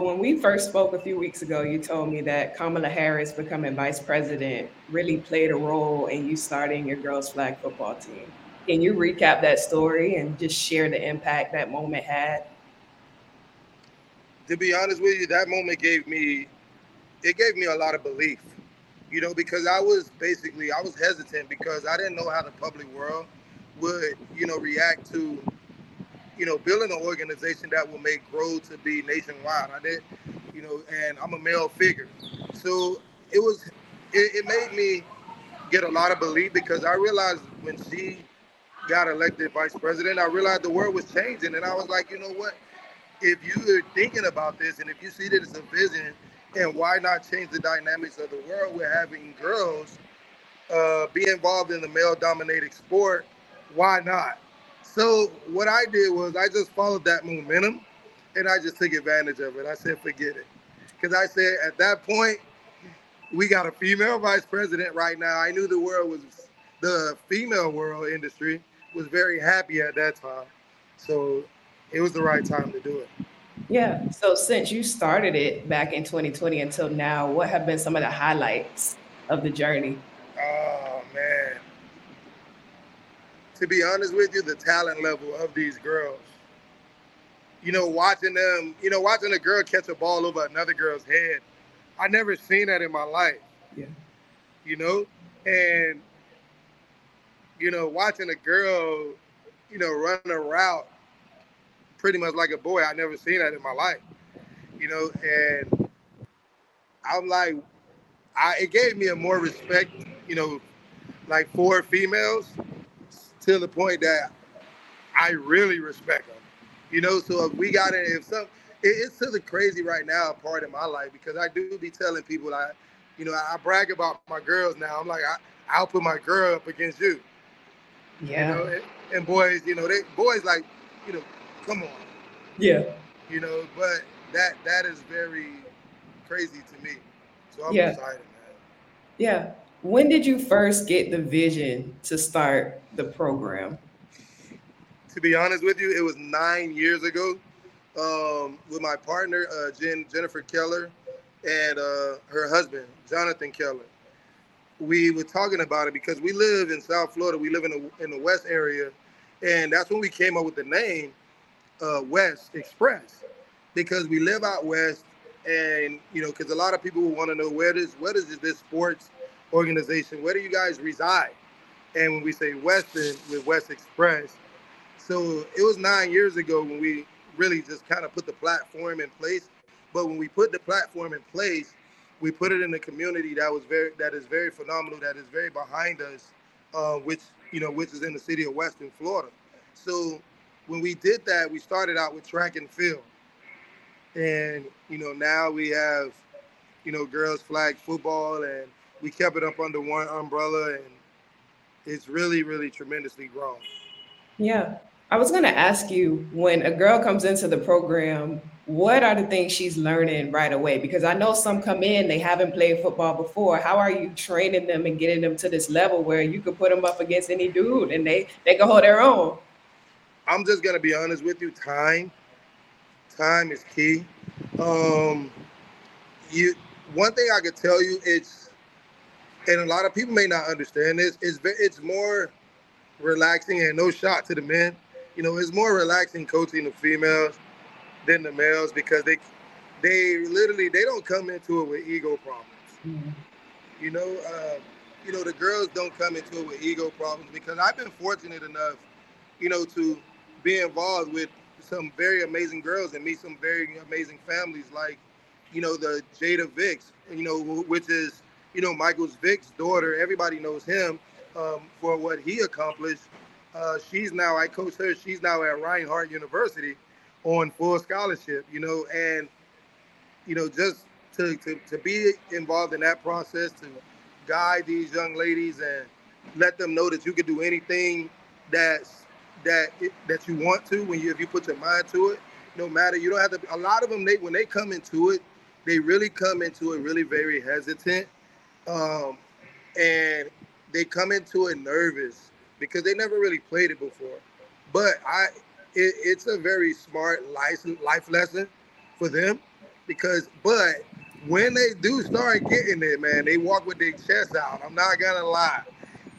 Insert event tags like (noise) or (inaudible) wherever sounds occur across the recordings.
when we first spoke a few weeks ago, you told me that Kamala Harris becoming vice president really played a role in you starting your girls flag football team. Can you recap that story and just share the impact that moment had? To be honest with you, that moment gave me it gave me a lot of belief. You know, because I was basically I was hesitant because I didn't know how the public world would, you know, react to you know, building an organization that will make grow to be nationwide. I did, you know, and I'm a male figure. So it was, it, it made me get a lot of belief because I realized when she got elected vice president, I realized the world was changing. And I was like, you know what? If you're thinking about this and if you see that it's a vision, and why not change the dynamics of the world? We're having girls uh, be involved in the male dominated sport. Why not? So what I did was I just followed that momentum and I just took advantage of it. I said, forget it. Because I said at that point, we got a female vice president right now. I knew the world was the female world industry was very happy at that time. So it was the right time to do it. Yeah. So since you started it back in 2020 until now, what have been some of the highlights of the journey? Oh man to be honest with you, the talent level of these girls. You know, watching them, you know, watching a girl catch a ball over another girl's head. I never seen that in my life. Yeah. You know, and you know, watching a girl, you know, run a route pretty much like a boy. I never seen that in my life. You know, and I'm like, I it gave me a more respect, you know, like for females to the point that I really respect them. You know, so if we got it, if some, it, it's to the crazy right now part of my life because I do be telling people I, you know, I brag about my girls now. I'm like, I, I'll put my girl up against you. Yeah. You know, and, and boys, you know, they boys like, you know, come on. Yeah. You know, but that that is very crazy to me. So I'm yeah. excited, man. Yeah. When did you first get the vision to start the program? To be honest with you, it was nine years ago um, with my partner, uh, Jen, Jennifer Keller, and uh, her husband, Jonathan Keller. We were talking about it because we live in South Florida. We live in the, in the West area. And that's when we came up with the name uh, West Express because we live out West. And, you know, because a lot of people want to know where does, where does this sports organization, where do you guys reside? And when we say Weston with West Express, so it was nine years ago when we really just kind of put the platform in place. But when we put the platform in place, we put it in a community that was very that is very phenomenal, that is very behind us, uh, which you know, which is in the city of Weston Florida. So when we did that, we started out with track and field, and you know now we have, you know, girls flag football and we kept it up under one umbrella and it's really, really tremendously grown. Yeah. I was going to ask you when a girl comes into the program, what are the things she's learning right away? Because I know some come in, they haven't played football before. How are you training them and getting them to this level where you could put them up against any dude and they, they can hold their own? I'm just going to be honest with you. Time, time is key. Um, you, one thing I could tell you, it's, and a lot of people may not understand this. It's it's more relaxing and no shot to the men. You know, it's more relaxing coaching the females than the males because they they literally they don't come into it with ego problems. Mm-hmm. You know, uh, you know the girls don't come into it with ego problems because I've been fortunate enough, you know, to be involved with some very amazing girls and meet some very amazing families like, you know, the Jada Vicks, you know, which is you know, Michael's Vick's daughter, everybody knows him um, for what he accomplished. Uh, she's now, I coach her, she's now at Reinhardt University on full scholarship, you know, and, you know, just to, to, to be involved in that process, to guide these young ladies and let them know that you can do anything that's that that you want to when you if you put your mind to it no matter you don't have to a lot of them they when they come into it they really come into it really very hesitant um, and they come into it nervous because they never really played it before. But I, it, it's a very smart life life lesson for them because but when they do start getting it, man, they walk with their chest out. I'm not gonna lie.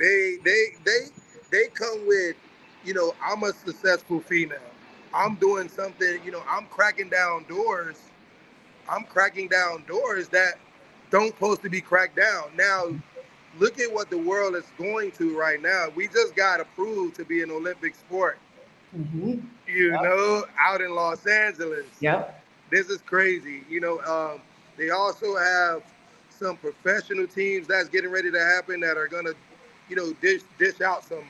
They they they they come with, you know, I'm a successful female. I'm doing something, you know, I'm cracking down doors. I'm cracking down doors that don't supposed to be cracked down. Now, look at what the world is going to right now. We just got approved to be an Olympic sport. Mm-hmm. You yep. know, out in Los Angeles. Yep. This is crazy. You know, um, they also have some professional teams that's getting ready to happen that are gonna, you know, dish dish out some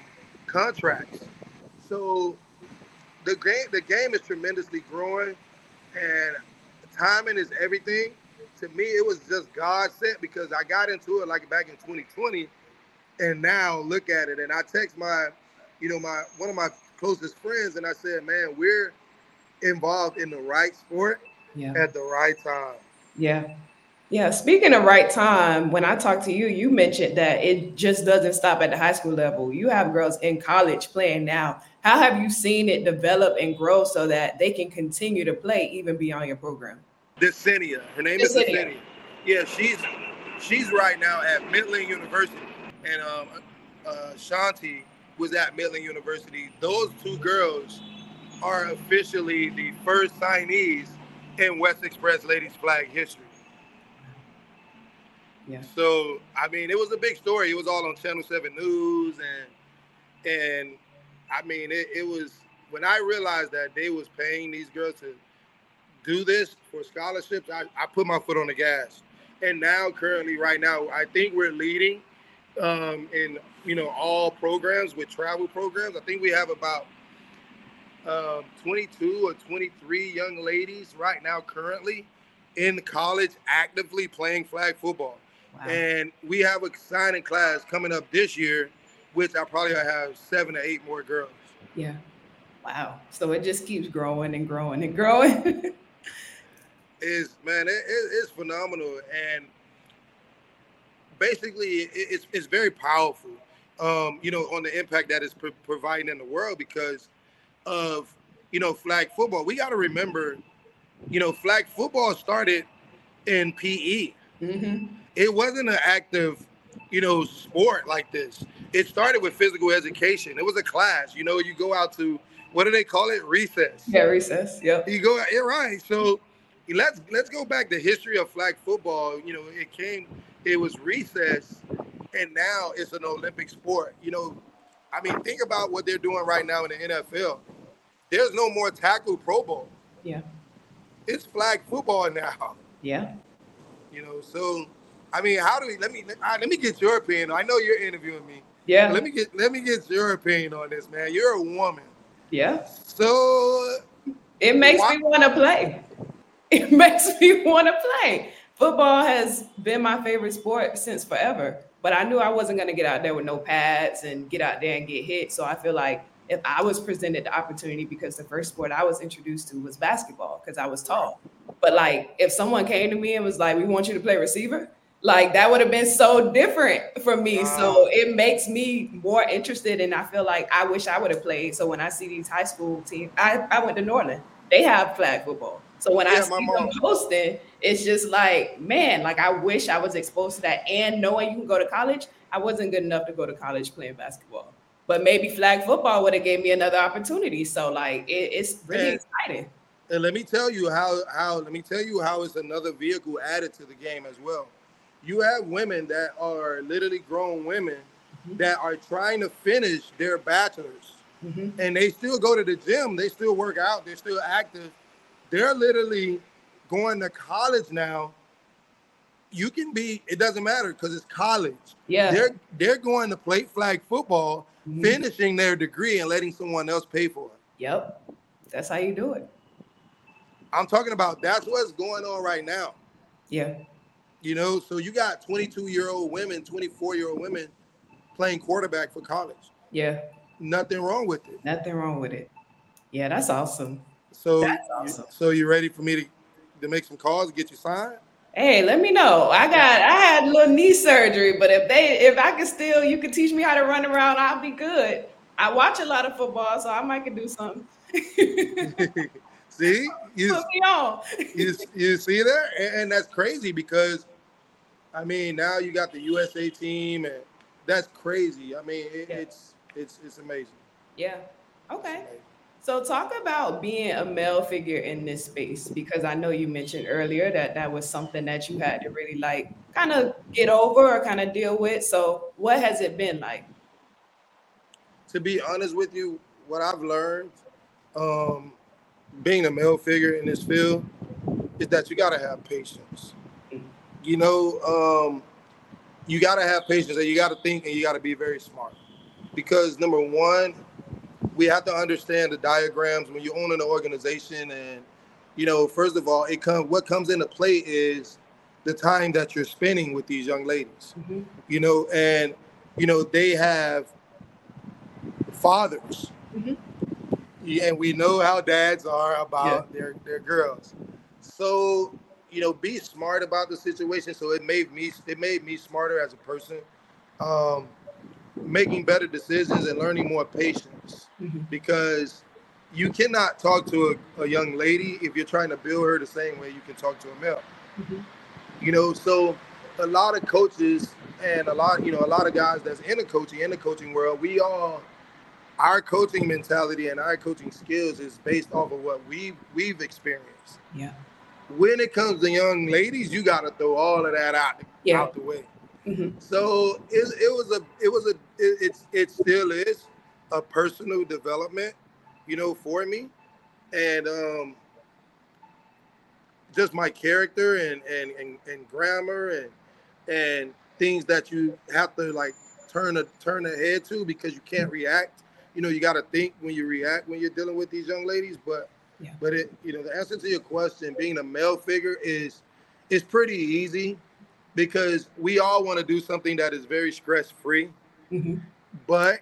contracts. So the game the game is tremendously growing, and timing is everything. To me, it was just God sent because I got into it like back in 2020, and now look at it. And I text my, you know, my one of my closest friends, and I said, "Man, we're involved in the right sport yeah. at the right time." Yeah. Yeah. Speaking of right time, when I talked to you, you mentioned that it just doesn't stop at the high school level. You have girls in college playing now. How have you seen it develop and grow so that they can continue to play even beyond your program? Desenia. Her name is Desenia. Yeah, she's she's right now at Midland University. And um, uh, Shanti was at Midland University. Those two girls are officially the first signees in West Express ladies flag history. Yeah. So I mean, it was a big story. It was all on Channel Seven News, and and I mean, it, it was when I realized that they was paying these girls to do this for scholarships. I, I put my foot on the gas, and now currently, right now, I think we're leading um, in you know all programs with travel programs. I think we have about um, 22 or 23 young ladies right now currently in college actively playing flag football. Wow. And we have a signing class coming up this year, which I probably have seven or eight more girls. Yeah. Wow. So it just keeps growing and growing and growing. (laughs) is man, it, it, it's phenomenal. And basically, it, it's, it's very powerful, um, you know, on the impact that it's pro- providing in the world because of you know flag football. We got to remember, you know, flag football started in PE. Mm-hmm. It wasn't an active, you know, sport like this. It started with physical education. It was a class. You know, you go out to what do they call it? Recess. Yeah, recess. Yep. You go. Out, yeah, right. So let's let's go back the history of flag football. You know, it came. It was recess, and now it's an Olympic sport. You know, I mean, think about what they're doing right now in the NFL. There's no more tackle Pro Bowl. Yeah. It's flag football now. Yeah. You know, so I mean, how do we? Let me let, right, let me get your opinion. I know you're interviewing me. Yeah. Let me get let me get your opinion on this, man. You're a woman. Yeah. So it makes why- me want to play. (laughs) It makes me want to play. Football has been my favorite sport since forever. But I knew I wasn't going to get out there with no pads and get out there and get hit. So I feel like if I was presented the opportunity, because the first sport I was introduced to was basketball because I was tall. But like if someone came to me and was like, "We want you to play receiver," like that would have been so different for me. Wow. So it makes me more interested, and I feel like I wish I would have played. So when I see these high school teams, I, I went to Norland. They have flag football. So when yeah, I see them hosting, it's just like, man, like I wish I was exposed to that. And knowing you can go to college, I wasn't good enough to go to college playing basketball. But maybe flag football would have gave me another opportunity. So like it, it's really and, exciting. And let me tell you how how let me tell you how it's another vehicle added to the game as well. You have women that are literally grown women mm-hmm. that are trying to finish their bachelors. Mm-hmm. And they still go to the gym, they still work out, they're still active they're literally going to college now. You can be, it doesn't matter because it's college. Yeah. They're they're going to play flag football, mm-hmm. finishing their degree and letting someone else pay for it. Yep. That's how you do it. I'm talking about that's what's going on right now. Yeah. You know, so you got 22 year old women, 24 year old women playing quarterback for college. Yeah. Nothing wrong with it. Nothing wrong with it. Yeah, that's awesome. So, awesome. so you ready for me to, to make some calls and get you signed? Hey, let me know. I got I had a little knee surgery, but if they if I can still you can teach me how to run around, I'll be good. I watch a lot of football, so I might can do something. (laughs) see, you, you, you see that, and, and, that's crazy because, I mean, now you got the USA team, and that's crazy. I mean, it, yeah. it's it's it's amazing. Yeah. Okay. So talk about being a male figure in this space because I know you mentioned earlier that that was something that you had to really like kind of get over or kind of deal with. So what has it been like? To be honest with you, what I've learned um, being a male figure in this field is that you got to have patience. You know, um, you got to have patience and you got to think and you got to be very smart. Because number one, we have to understand the diagrams when you own an organization and you know first of all it comes what comes into play is the time that you're spending with these young ladies mm-hmm. you know and you know they have fathers mm-hmm and we know how dads are about yeah. their their girls. So you know, be smart about the situation. So it made me it made me smarter as a person, um, making better decisions and learning more patience mm-hmm. because you cannot talk to a, a, young lady if you're trying to build her the same way you can talk to a male. Mm-hmm. You know, so a lot of coaches and a lot, you know, a lot of guys that's in the coaching in the coaching world, we all our coaching mentality and our coaching skills is based off of what we we've experienced. Yeah. When it comes to young ladies, you got to throw all of that out yeah. out the way. Mm-hmm. So it, it was a it was a it, it's it still is a personal development, you know, for me, and um, just my character and and and, and grammar and and things that you have to like turn a turn a head to because you can't react you know, you got to think when you react when you're dealing with these young ladies. But, yeah. but it, you know, the answer to your question, being a male figure is, is pretty easy because we all want to do something that is very stress free. Mm-hmm. But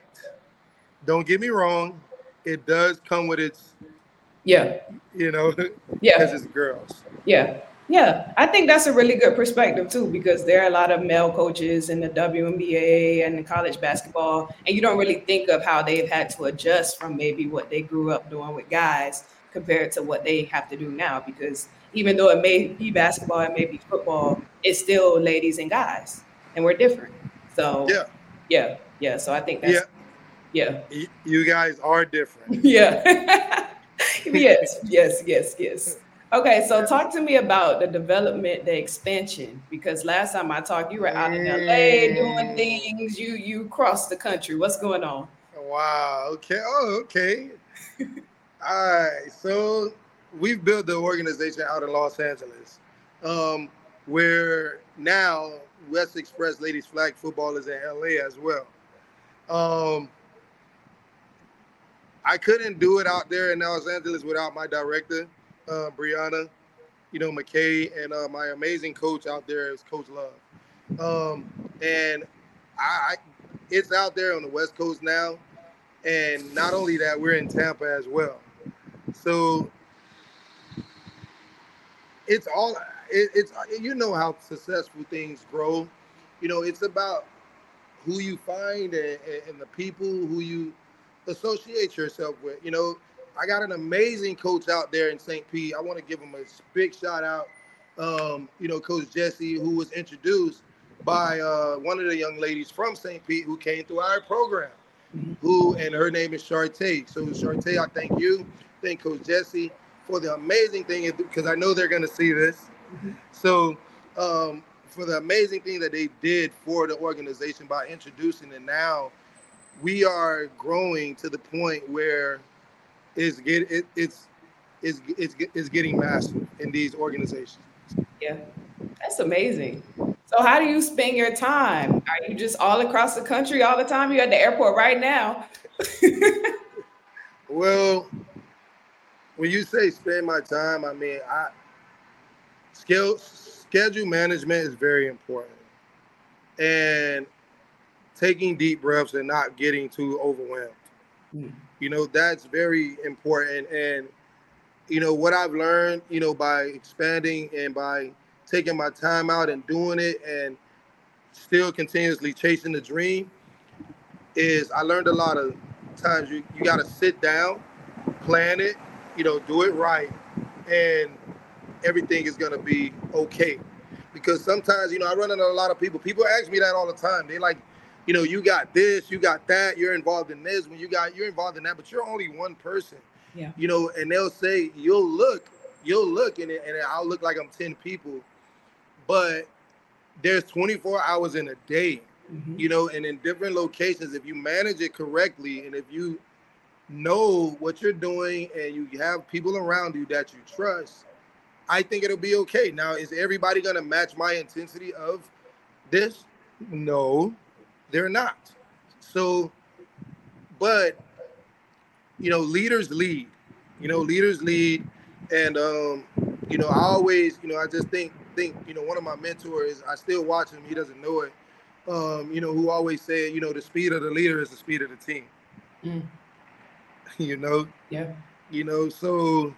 don't get me wrong, it does come with its, yeah, you know, (laughs) yeah, because it's girls. Yeah. Yeah, I think that's a really good perspective too, because there are a lot of male coaches in the WNBA and the college basketball, and you don't really think of how they've had to adjust from maybe what they grew up doing with guys compared to what they have to do now. Because even though it may be basketball, it may be football, it's still ladies and guys, and we're different. So yeah, yeah, yeah. So I think that's yeah, yeah. You guys are different. (laughs) yeah. (laughs) yes, yes, yes, yes. Okay, so talk to me about the development, the expansion, because last time I talked, you were out in LA doing things. You you crossed the country. What's going on? Wow. Okay. Oh, okay. (laughs) All right. So we've built the organization out in Los Angeles, um, where now West Express Ladies Flag Football is in LA as well. Um, I couldn't do it out there in Los Angeles without my director uh, Brianna, you know, McKay, and uh, my amazing coach out there is Coach Love. Um, and I, I, it's out there on the West Coast now. And not only that, we're in Tampa as well. So it's all, it, it's, you know how successful things grow. You know, it's about who you find and, and the people who you associate yourself with. You know, I got an amazing coach out there in St. Pete. I want to give him a big shout out. Um, you know, Coach Jesse, who was introduced by uh, one of the young ladies from St. Pete who came through our program. Who and her name is Shartae. So Shartae, I thank you, thank Coach Jesse for the amazing thing because I know they're going to see this. So um, for the amazing thing that they did for the organization by introducing it now, we are growing to the point where is get it, it's is it's, it's getting massive in these organizations. Yeah, that's amazing. So how do you spend your time? Are you just all across the country all the time? You're at the airport right now. (laughs) well, when you say spend my time, I mean I skill schedule management is very important. And taking deep breaths and not getting too overwhelmed. Mm. You know, that's very important. And, you know, what I've learned, you know, by expanding and by taking my time out and doing it and still continuously chasing the dream is I learned a lot of times you, you got to sit down, plan it, you know, do it right, and everything is gonna be okay. Because sometimes, you know, I run into a lot of people. People ask me that all the time. They like, you know, you got this, you got that, you're involved in this, when you got you're involved in that, but you're only one person. Yeah. You know, and they'll say, you'll look, you'll look in it, and I'll look like I'm 10 people, but there's 24 hours in a day, Mhm. you know, and in different locations, if you manage it correctly and if you know what you're doing and you have people around you that you trust, I think it'll be okay. Now, is everybody gonna match my intensity of this? No, they're not. So, but you know, leaders lead. You know, leaders lead, and um, you know, I always, you know, I just think think, you know, one of my mentors, I still watch him. He doesn't know it. Um, you know, who always said, you know, the speed of the leader is the speed of the team. Mm. (laughs) you know, Yeah. you know, so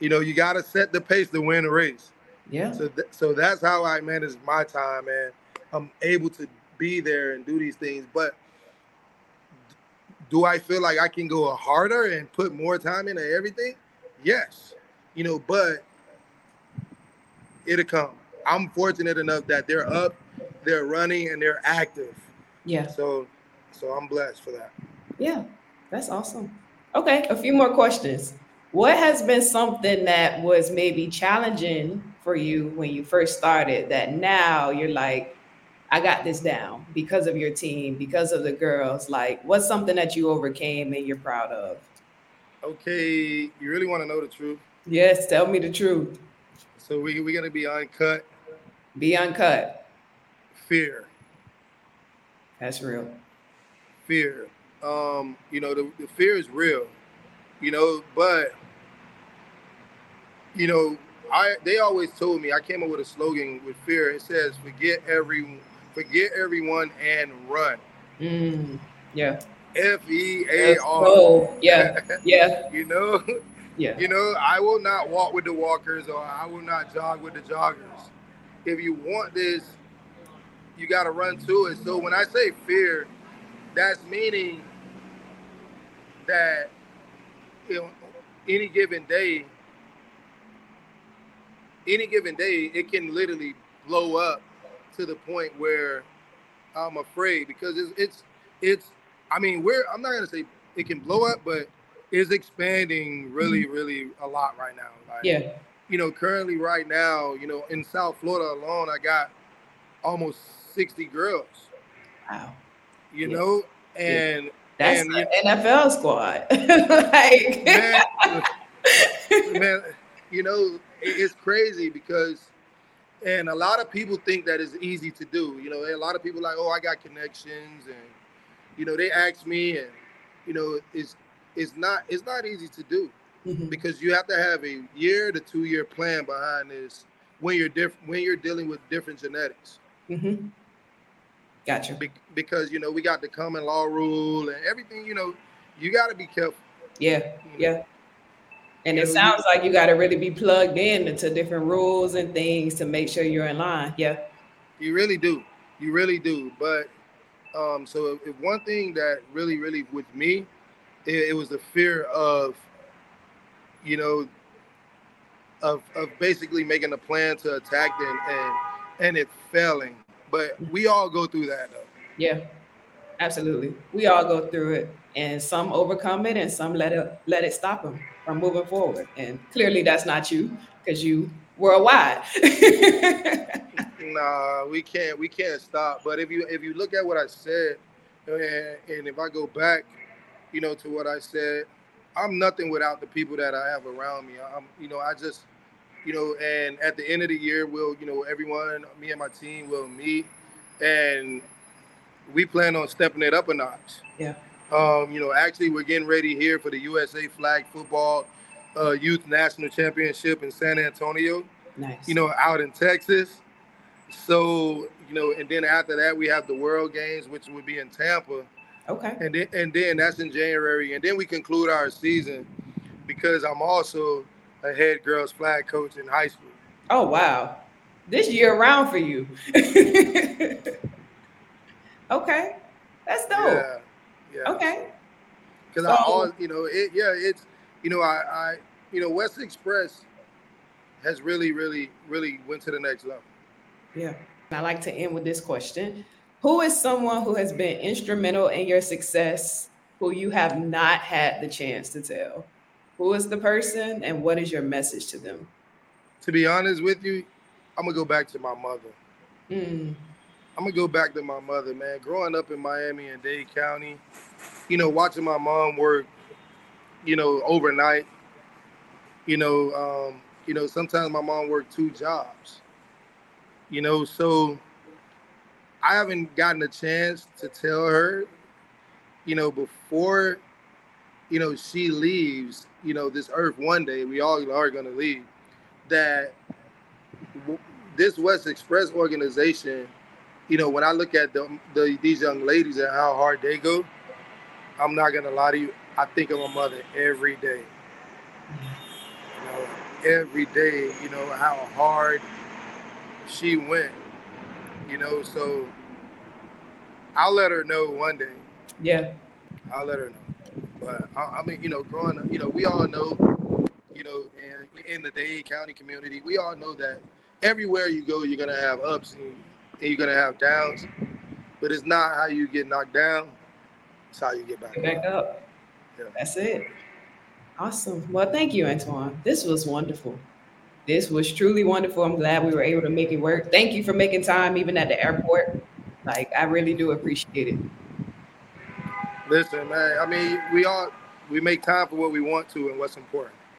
you know, you got to set the pace to win a race. Yeah. So, th- so that's how I manage my time, and I'm able to be there and do these things. But do I feel like I can go harder and put more time into everything? Yes, you know, but it'll come. I'm fortunate enough that they're up, they're running, and they're active. Yeah. So, so I'm blessed for that. Yeah. That's awesome. Okay, a few more questions. What has been something that was maybe challenging for you when you first started that now you're like, I got this down because of your team, because of the girls? Like, what's something that you overcame and you're proud of? Okay, you really want to know the truth? Yes, tell me the truth. So we we're gonna be uncut. Be uncut. Fear, That's real. fear. Um, you know, the, the fear is real. You know, but you know, I they always told me I came up with a slogan with fear. It says, "Forget every, forget everyone and run." Mm, yeah. F E A R. Go. Yeah. (laughs) Yeah. You know, Yeah. you know, I will not walk with the walkers or I will not jog with the joggers. If you want this, you got to run to it. So when I say fear, that's meaning that any given day, any given day, it can literally blow up to the point where I'm afraid because it's it's it's. I mean, we're. I'm not gonna say it can blow up, but it's expanding really, mm-hmm. really a lot right now. Like, Yeah. you know, currently right now, you know, in South Florida alone, I got almost 60 girls, Wow. you Yeah. know, and That's And the NFL squad. (laughs) like, man, (laughs) man, you know, it's crazy because, and a lot of people think that is easy to do. You know, a lot of people like, oh, I got connections, and you know, they ask me, and you know, it's it's not it's not easy to do Mhm. because you have to have a year to two year plan behind this when you're diff- when you're dealing with different genetics. Mhm. Gotcha. Be- because you know we got the common law rule and everything. You know, you got to be careful. Yeah. you know. Yeah. And it sounds like you got to really be plugged in into different rules and things to make sure you're in line. Yeah. You really do. You really do. But um, so if, one thing that really, really with me, it, it was the fear of, you know, of of basically making a plan to attack them and and it failing. But we all go through that though. Yeah. Absolutely. We all go through it and some overcome it and some let it let it stop them from moving forward. And clearly that's not you because you worldwide. (laughs) Nah, we can't we can't stop. But if you if you look at what I said, and, and if I go back, you know, to what I said, I'm nothing without the people that I have around me. I'm, you know, I just, you know, and at the end of the year, we'll, you know, everyone, me and my team will meet, and we plan on stepping it up a notch. Yeah. Um, you know, actually, we're getting ready here for the USA Flag Football uh, Youth National Championship in San Antonio nice. you know, out in Texas. So, you know, and then after that we have the World Games, which would be in Tampa, okay. and then and then that's in January, and then we conclude our season because I'm also a head girls flag coach in high school. Oh wow. This year round for you. (laughs) okay. That's dope. Yeah, yeah. Okay. Because I So- always, you know, it, yeah, it's, you know, I, I, you know, West Express has really, really, really went to the next level. Yeah. I like to end with this question. Who is someone who has been instrumental in your success who you have not had the chance to tell? Who is the person and what is your message to them? To be honest with you, I'm gonna go back to my mother. Mm. I'm gonna go back to my mother, man. Growing up in Miami and Dade County, you know, watching my mom work, you know, overnight. You know, um, you know, sometimes my mom worked two jobs. You know, so I haven't gotten a chance to tell her, you know, before, you know, she leaves, you know, this earth one day, we all are gonna leave, that this West Express organization, you know, when I look at the, the these young ladies and how hard they go, I'm not gonna lie to you, I think of my mother every day. You know, every day, you know, how hard she went. You know, so I'll let her know one day. Yeah. I'll let her know. But I, I mean, you know, growing up, you know, we all know, you know, in, in the Dade County community, we all know that everywhere you go, you're gonna have ups and, and you're gonna have downs. But it's not how you get knocked down; it's how you get back, Get back up. Yeah. That's it. Awesome. Well, thank you, Antwon. This was wonderful. This was truly wonderful. I'm glad we were able to make it work. Thank you for making time, even at the airport. Like, I really do appreciate it. Listen, man. I mean, we all we make time for what we want to and what's important.